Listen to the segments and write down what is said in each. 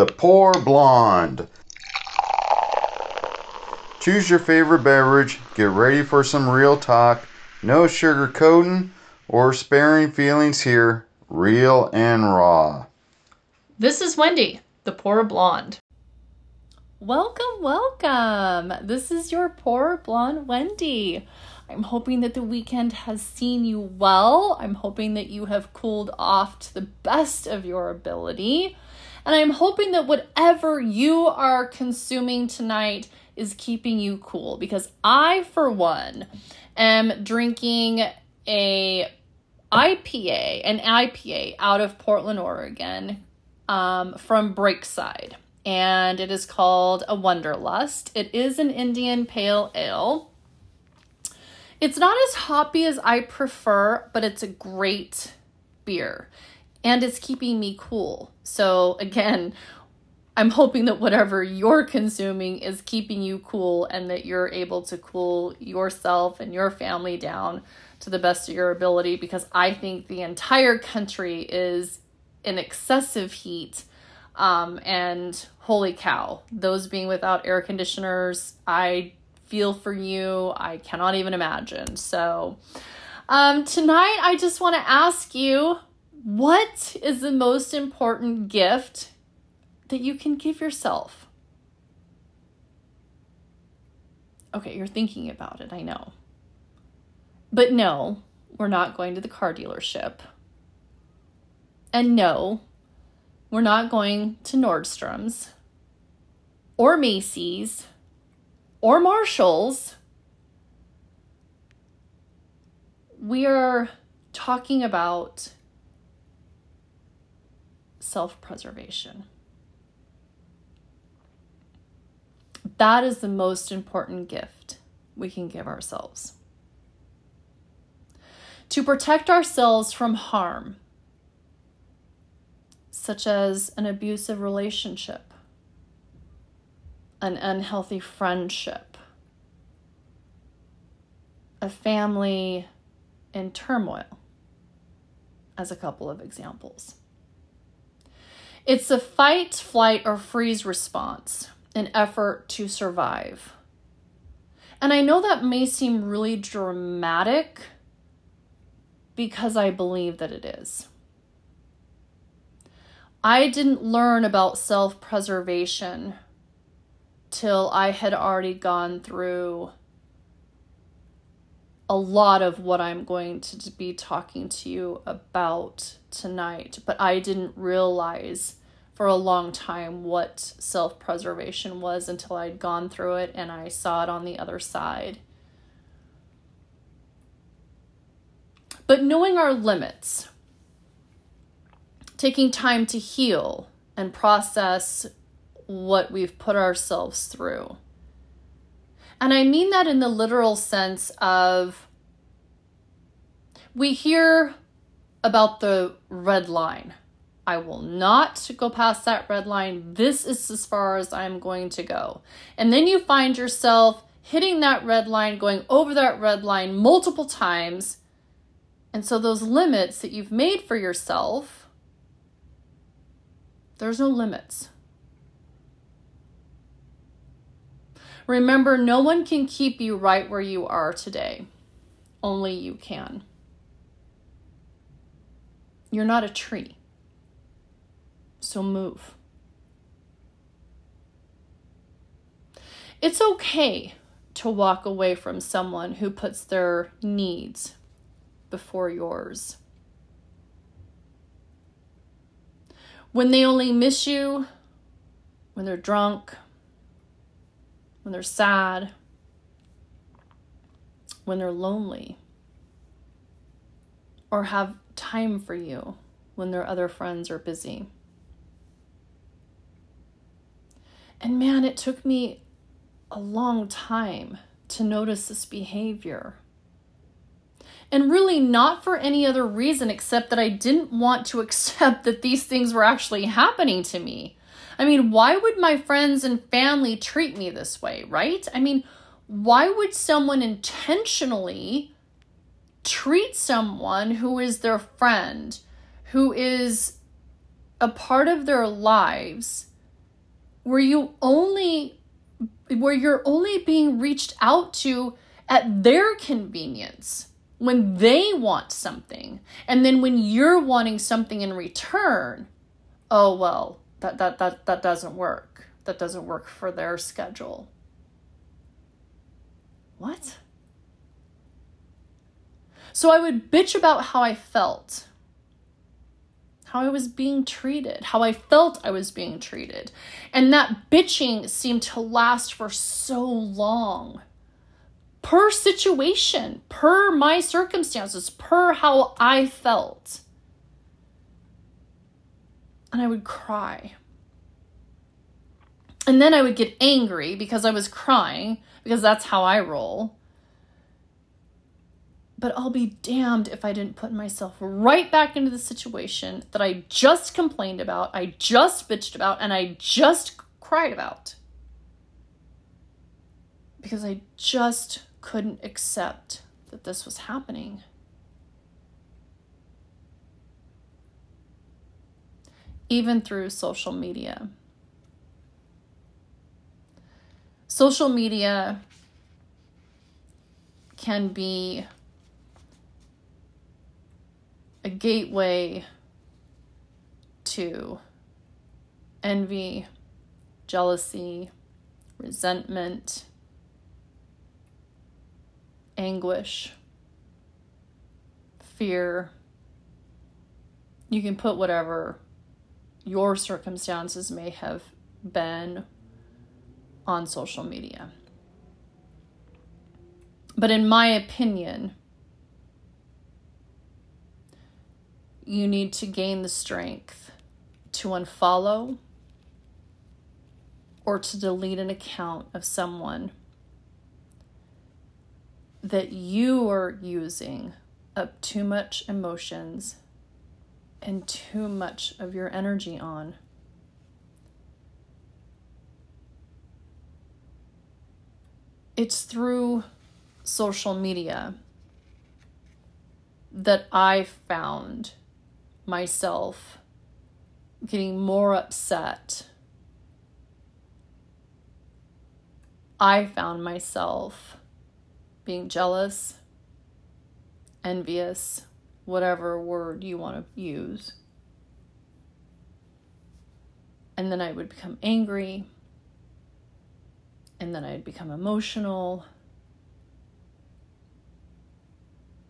The Pour Blonde. Choose your favorite beverage, get ready for some real talk, no sugar coating or sparing feelings here, real and raw. This is Wendy, the pour blonde. Welcome, welcome. This is your pour blonde Wendy. I'm hoping that the weekend has seen you well. I'm hoping that you have cooled off to the best of your ability. And I'm hoping that whatever you are consuming tonight is keeping you cool because I, for one, am drinking a IPA, an IPA out of Portland, Oregon, um, from Breakside, and it is called a Wanderlust. It is an Indian Pale Ale. It's not as hoppy as I prefer, but it's a great beer and it's keeping me cool. So, again, I'm hoping that whatever you're consuming is keeping you cool and that you're able to cool yourself and your family down to the best of your ability because I think the entire country is in excessive heat. Um, and holy cow, those being without air conditioners, I feel for you. I cannot even imagine. So, um, tonight I just want to ask you what is the most important gift that you can give yourself? Okay, you're thinking about it, I know. But no, we're not going to the car dealership. And no, we're not going to Nordstrom's or Macy's or Marshall's. We are talking about self preservation. That is the most important gift we can give ourselves. To protect ourselves from harm, such as an abusive relationship, an unhealthy friendship, a family in turmoil, as a couple of examples. It's a fight, flight, or freeze response, an effort to survive. And I know that may seem really dramatic because I believe that it is. I didn't learn about self preservation till I had already gone through a lot of what I'm going to be talking to you about tonight, but I didn't realize for a long time what self preservation was until I'd gone through it and I saw it on the other side. But knowing our limits, taking time to heal and process what we've put ourselves through and I mean that in the literal sense of we hear about the red line. I will not go past that red line. This is as far as I'm going to go. And then you find yourself hitting that red line, going over that red line multiple times. And so those limits that you've made for yourself, there's no limits. Remember, no one can keep you right where you are today. Only you can. You're not a tree. So move. It's okay to walk away from someone who puts their needs before yours. When they only miss you, when they're drunk, when they're sad, when they're lonely, or have time for you when their other friends are busy. And man, it took me a long time to notice this behavior. And really, not for any other reason except that I didn't want to accept that these things were actually happening to me. I mean, why would my friends and family treat me this way, right? I mean, why would someone intentionally treat someone who is their friend, who is a part of their lives, where you only where you're only being reached out to at their convenience when they want something and then when you're wanting something in return oh well that that that, that doesn't work. That doesn't work for their schedule. What so i would bitch about how i felt how I was being treated, how I felt I was being treated. And that bitching seemed to last for so long. Per situation, per my circumstances, per how I felt. And I would cry. And then I would get angry because I was crying, because that's how I roll. But I'll be damned if I didn't put myself right back into the situation that I just complained about, I just bitched about, and I just cried about. Because I just couldn't accept that this was happening. Even through social media. Social media can be a gateway to envy, jealousy, resentment, anguish, fear. You can put whatever your circumstances may have been on social media. But in my opinion, you need to gain the strength to unfollow or to delete an account of someone that you are using up too much emotions and too much of your energy on. It's through social media that I found myself getting more upset. I found myself being jealous, envious, whatever word you want to use. And then I would become angry. And then I'd become emotional.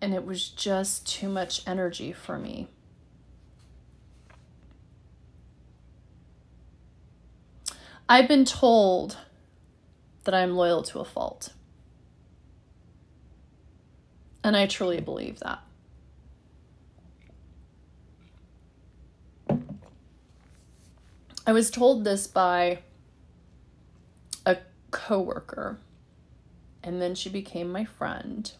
And it was just too much energy for me. I've been told that I'm loyal to a fault. And I truly believe that. I was told this by a coworker, and then she became my friend.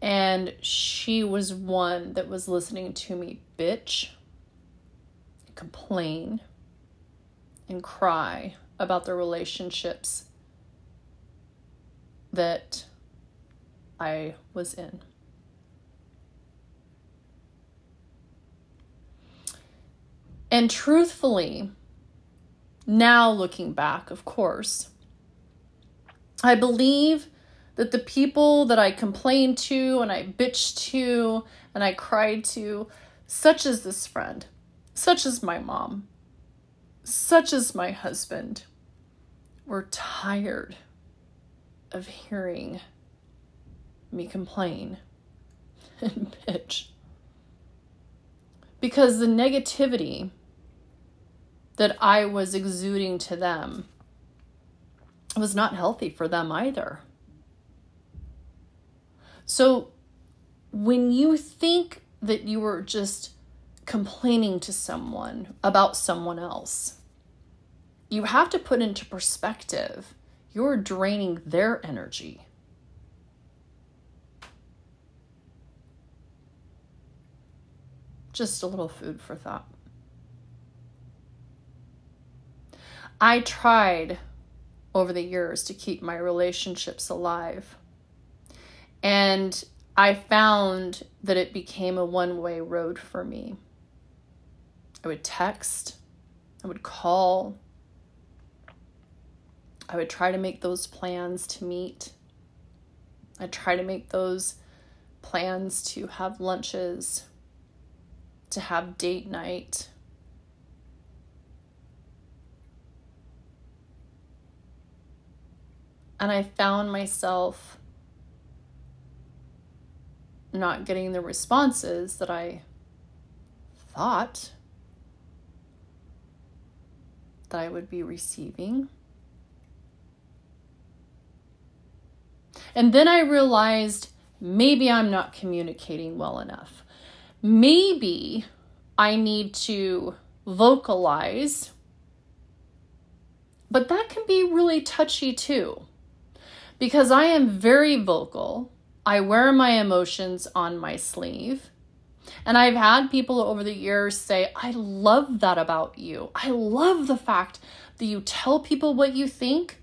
And she was one that was listening to me bitch, complain, and cry about the relationships that I was in. And truthfully, now looking back, of course, I believe that the people that I complained to and I bitched to and I cried to, such as this friend, such as my mom, such as my husband, were tired of hearing me complain and bitch. Because the negativity that I was exuding to them was not healthy for them either. So when you think that you were just complaining to someone about someone else, you have to put into perspective you're draining their energy. Just a little food for thought. I tried over the years to keep my relationships alive. And I found that it became a one way road for me. I would text, I would call, I would try to make those plans to meet. I'd try to make those plans to have lunches, to have date night. And I found myself not getting the responses that I thought that I would be receiving. And then I realized maybe I'm not communicating well enough. Maybe I need to vocalize, but that can be really touchy too. Because I am very vocal, I wear my emotions on my sleeve. And I've had people over the years say, I love that about you. I love the fact that you tell people what you think,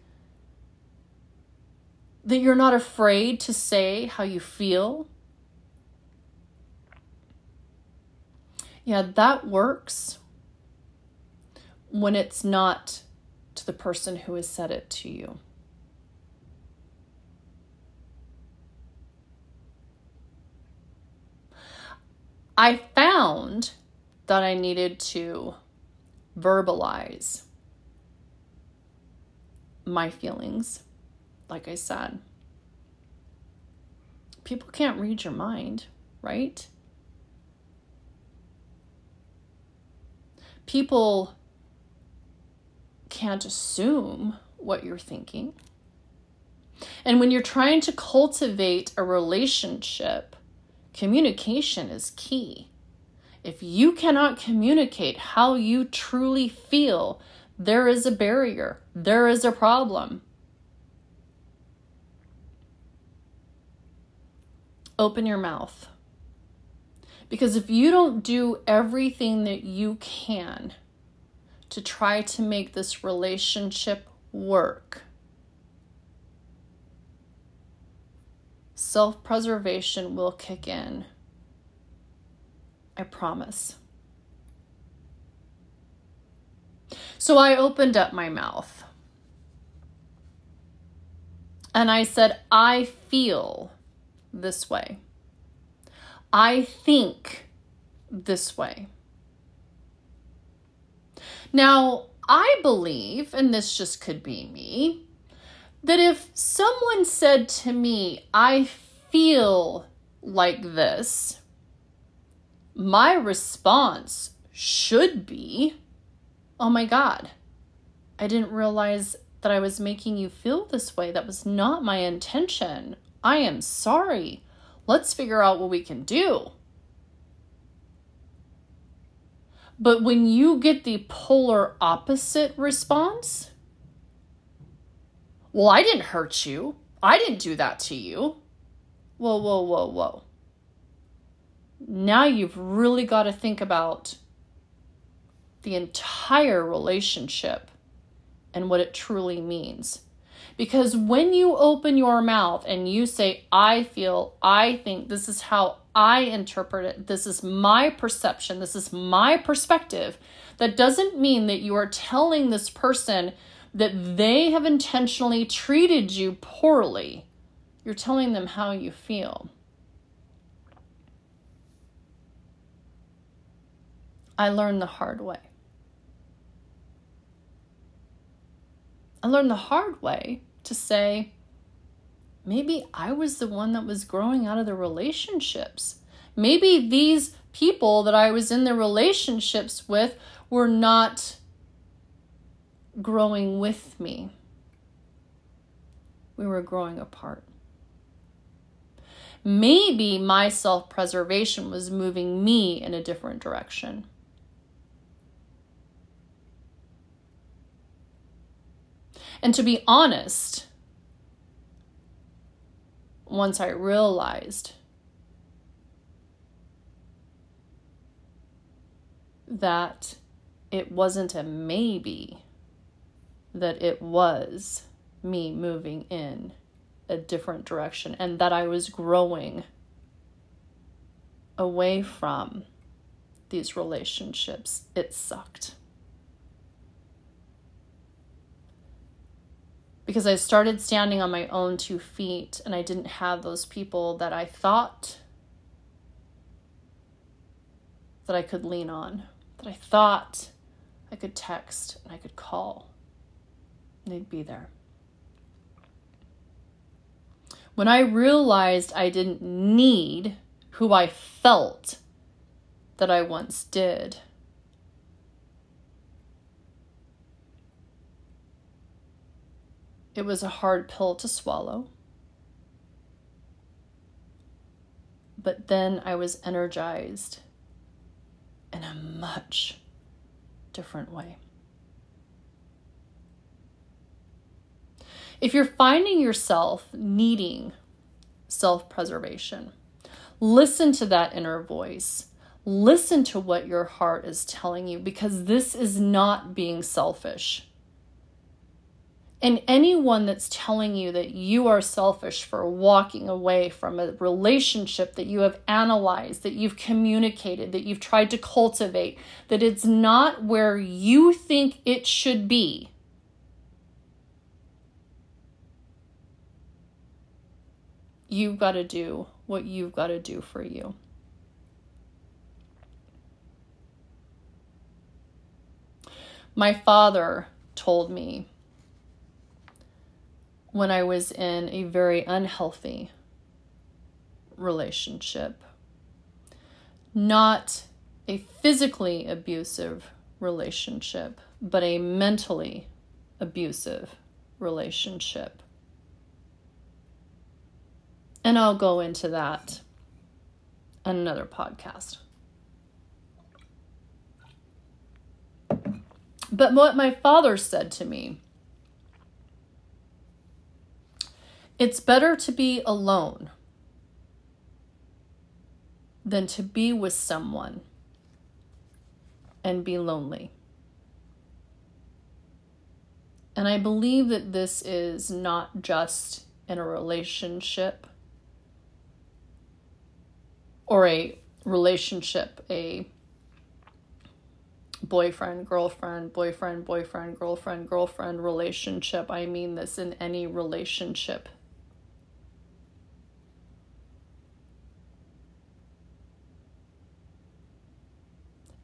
that you're not afraid to say how you feel. Yeah, that works when it's not to the person who has said it to you. I found that I needed to verbalize my feelings, like I said. People can't read your mind, right? People can't assume what you're thinking. And when you're trying to cultivate a relationship, Communication is key. If you cannot communicate how you truly feel, there is a barrier, there is a problem. Open your mouth. Because if you don't do everything that you can to try to make this relationship work, self preservation will kick in. I promise. So I opened up my mouth and I said, I feel this way. I think this way. Now, I believe, and this just could be me, that if someone said to me, I feel like this, my response should be, Oh my God, I didn't realize that I was making you feel this way. That was not my intention. I am sorry. Let's figure out what we can do. But when you get the polar opposite response, well, I didn't hurt you. I didn't do that to you. Whoa, whoa, whoa, whoa. Now you've really got to think about the entire relationship and what it truly means. Because when you open your mouth and you say, I feel, I think, this is how I interpret it, this is my perception, this is my perspective, that doesn't mean that you are telling this person that they have intentionally treated you poorly you're telling them how you feel. I learned the hard way. I learned the hard way to say, maybe I was the one that was growing out of the relationships. Maybe these people that I was in the relationships with were not growing with me. We were growing apart maybe my self preservation was moving me in a different direction. And to be honest, once I realized that it wasn't a maybe, that it was me moving in a different direction and that I was growing away from these relationships, it sucked. Because I started standing on my own two feet and I didn't have those people that I thought that I could lean on, that I thought I could text and I could call. They'd be there. When I realized I didn't need who I felt that I once did. It was a hard pill to swallow. But then I was energized in a much different way. If you're finding yourself needing self preservation, listen to that inner voice. Listen to what your heart is telling you because this is not being selfish. And anyone that's telling you that you are selfish for walking away from a relationship that you have analyzed, that you've communicated, that you've tried to cultivate, that it's not where you think it should be, you've got to do what you've got to do for you. My father told me when I was in a very unhealthy relationship, not a physically abusive relationship, but a mentally abusive relationship. And I'll go into that on another podcast. But what my father said to me it's better to be alone than to be with someone and be lonely. And I believe that this is not just in a relationship or a relationship, a boyfriend, girlfriend, boyfriend, boyfriend, girlfriend, girlfriend relationship. I mean this in any relationship.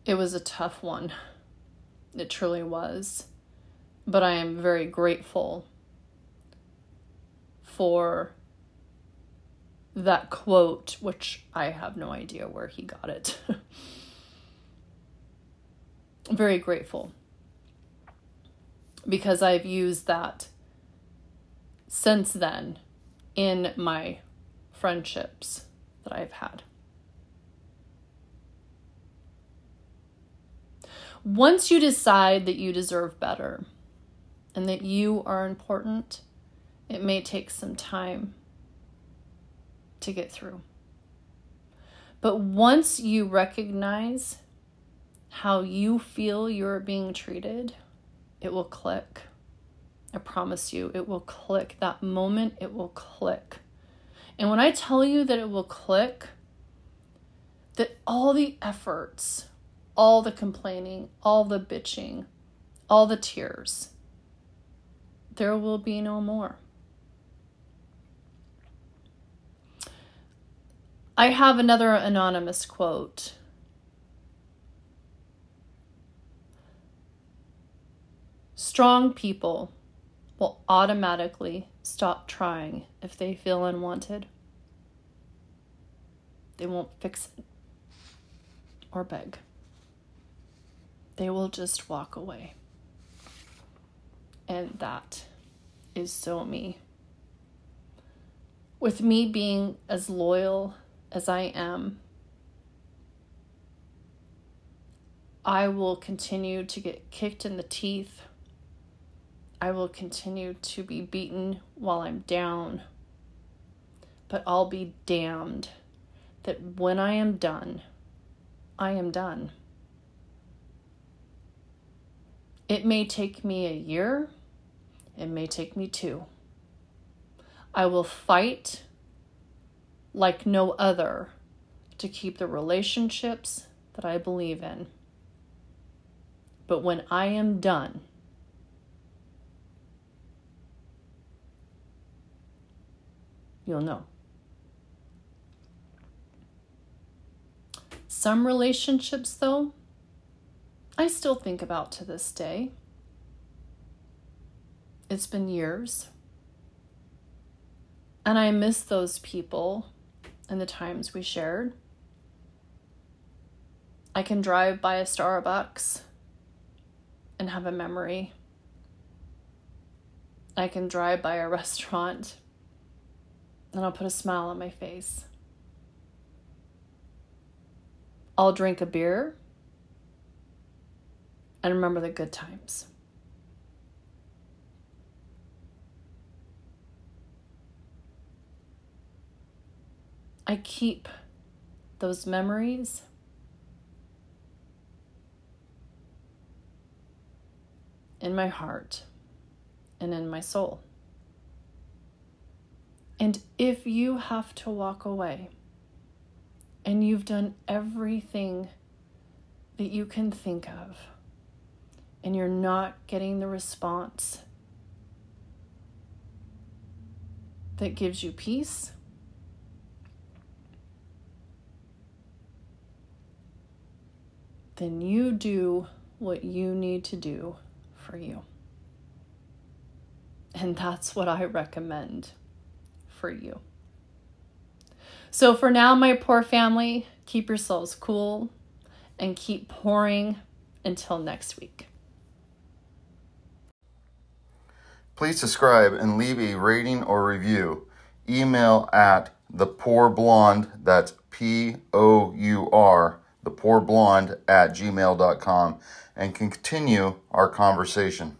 It was a tough one. It truly was. But I am very grateful for that quote, which I have no idea where he got it. Very grateful because I've used that since then in my friendships that I've had. Once you decide that you deserve better and that you are important, it may take some time to get through. But once you recognize how you feel you're being treated, it will click. I promise you, it will click. That moment, it will click. And when I tell you that it will click, that all the efforts, all the complaining, all the bitching, all the tears, there will be no more. I have another anonymous quote. Strong people will automatically stop trying if they feel unwanted. They won't fix it or beg. They will just walk away. And that is so me. With me being as loyal as I am, I will continue to get kicked in the teeth. I will continue to be beaten while I'm down. But I'll be damned that when I am done, I am done. It may take me a year, it may take me two. I will fight like no other to keep the relationships that I believe in. But when I am done, you'll know. Some relationships, though, I still think about to this day. It's been years. And I miss those people and the times we shared. I can drive by a Starbucks and have a memory. I can drive by a restaurant and I'll put a smile on my face. I'll drink a beer and remember the good times. I keep those memories in my heart and in my soul. And if you have to walk away and you've done everything that you can think of, and you're not getting the response that gives you peace, then you do what you need to do for you. And that's what I recommend for you. So, for now, my pour family, keep yourselves cool and keep pouring until next week. Please subscribe and leave a rating or review. Email at the pour blonde, that's P O U R, the pour blonde at gmail.com, and continue our conversation.